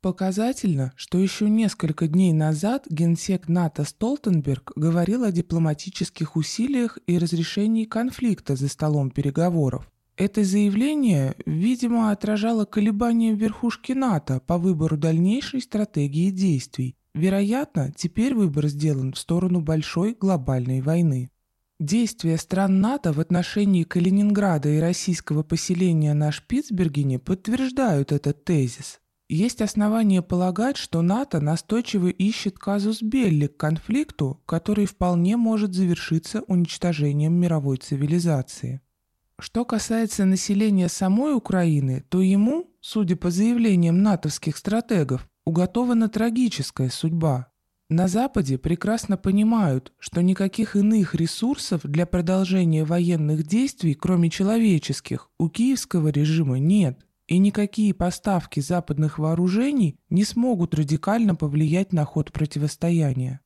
Показательно, что еще несколько дней назад генсек НАТО Столтенберг говорил о дипломатических усилиях и разрешении конфликта за столом переговоров. Это заявление, видимо, отражало колебания в верхушке НАТО по выбору дальнейшей стратегии действий. Вероятно, теперь выбор сделан в сторону большой глобальной войны. Действия стран НАТО в отношении Калининграда и российского поселения на Шпицбергене подтверждают этот тезис. Есть основания полагать, что НАТО настойчиво ищет казус белли к конфликту, который вполне может завершиться уничтожением мировой цивилизации. Что касается населения самой Украины, то ему, судя по заявлениям натовских стратегов, уготована трагическая судьба. На Западе прекрасно понимают, что никаких иных ресурсов для продолжения военных действий, кроме человеческих, у киевского режима нет и никакие поставки западных вооружений не смогут радикально повлиять на ход противостояния.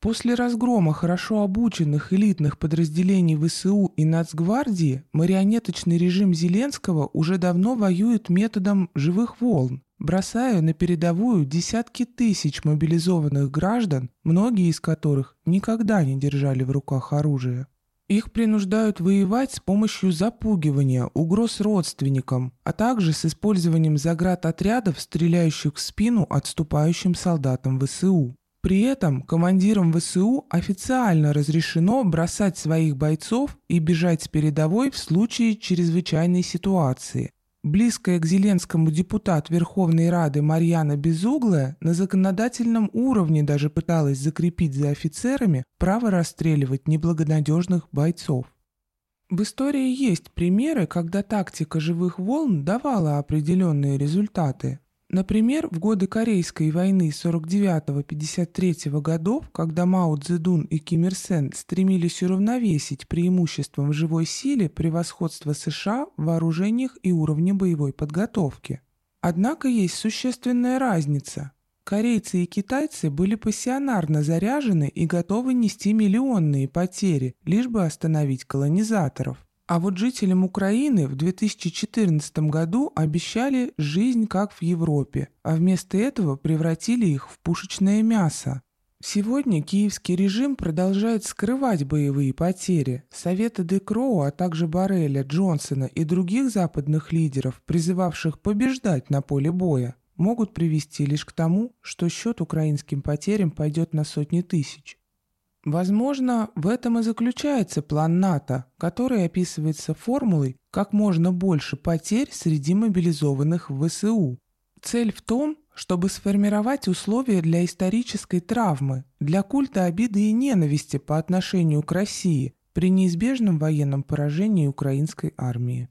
После разгрома хорошо обученных элитных подразделений ВСУ и Нацгвардии марионеточный режим Зеленского уже давно воюет методом живых волн, бросая на передовую десятки тысяч мобилизованных граждан, многие из которых никогда не держали в руках оружие. Их принуждают воевать с помощью запугивания, угроз родственникам, а также с использованием заградотрядов, стреляющих в спину отступающим солдатам ВСУ. При этом командирам ВСУ официально разрешено бросать своих бойцов и бежать с передовой в случае чрезвычайной ситуации, Близкая к Зеленскому депутат Верховной Рады Марьяна Безуглая на законодательном уровне даже пыталась закрепить за офицерами право расстреливать неблагонадежных бойцов. В истории есть примеры, когда тактика живых волн давала определенные результаты. Например, в годы Корейской войны 49-53 годов, когда Мао Цзэдун и Ким Ир Сен стремились уравновесить преимуществом в живой силе превосходство США в вооружениях и уровне боевой подготовки. Однако есть существенная разница. Корейцы и китайцы были пассионарно заряжены и готовы нести миллионные потери, лишь бы остановить колонизаторов. А вот жителям Украины в 2014 году обещали жизнь как в Европе, а вместо этого превратили их в пушечное мясо. Сегодня киевский режим продолжает скрывать боевые потери. Советы Декроу, а также Барреля, Джонсона и других западных лидеров, призывавших побеждать на поле боя, могут привести лишь к тому, что счет украинским потерям пойдет на сотни тысяч. Возможно, в этом и заключается план НАТО, который описывается формулой «как можно больше потерь среди мобилизованных в ВСУ». Цель в том, чтобы сформировать условия для исторической травмы, для культа обиды и ненависти по отношению к России при неизбежном военном поражении украинской армии.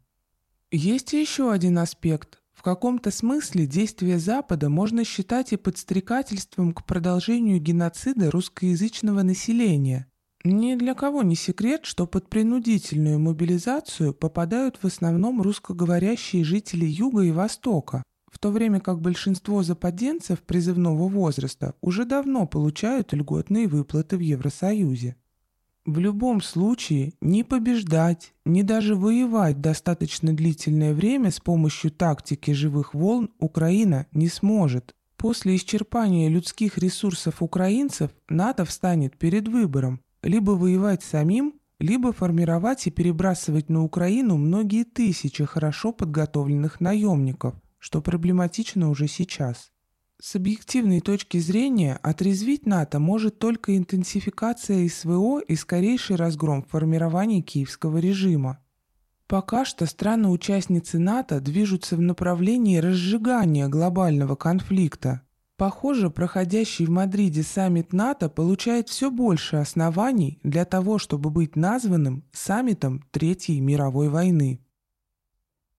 Есть еще один аспект, в каком-то смысле действия Запада можно считать и подстрекательством к продолжению геноцида русскоязычного населения. Ни для кого не секрет, что под принудительную мобилизацию попадают в основном русскоговорящие жители Юга и Востока, в то время как большинство западенцев призывного возраста уже давно получают льготные выплаты в Евросоюзе. В любом случае, ни побеждать, ни даже воевать достаточно длительное время с помощью тактики живых волн Украина не сможет. После исчерпания людских ресурсов украинцев НАТО встанет перед выбором либо воевать самим, либо формировать и перебрасывать на Украину многие тысячи хорошо подготовленных наемников, что проблематично уже сейчас. С объективной точки зрения отрезвить НАТО может только интенсификация СВО и скорейший разгром формирования киевского режима. Пока что страны-участницы НАТО движутся в направлении разжигания глобального конфликта. Похоже, проходящий в Мадриде саммит НАТО получает все больше оснований для того, чтобы быть названным саммитом Третьей мировой войны.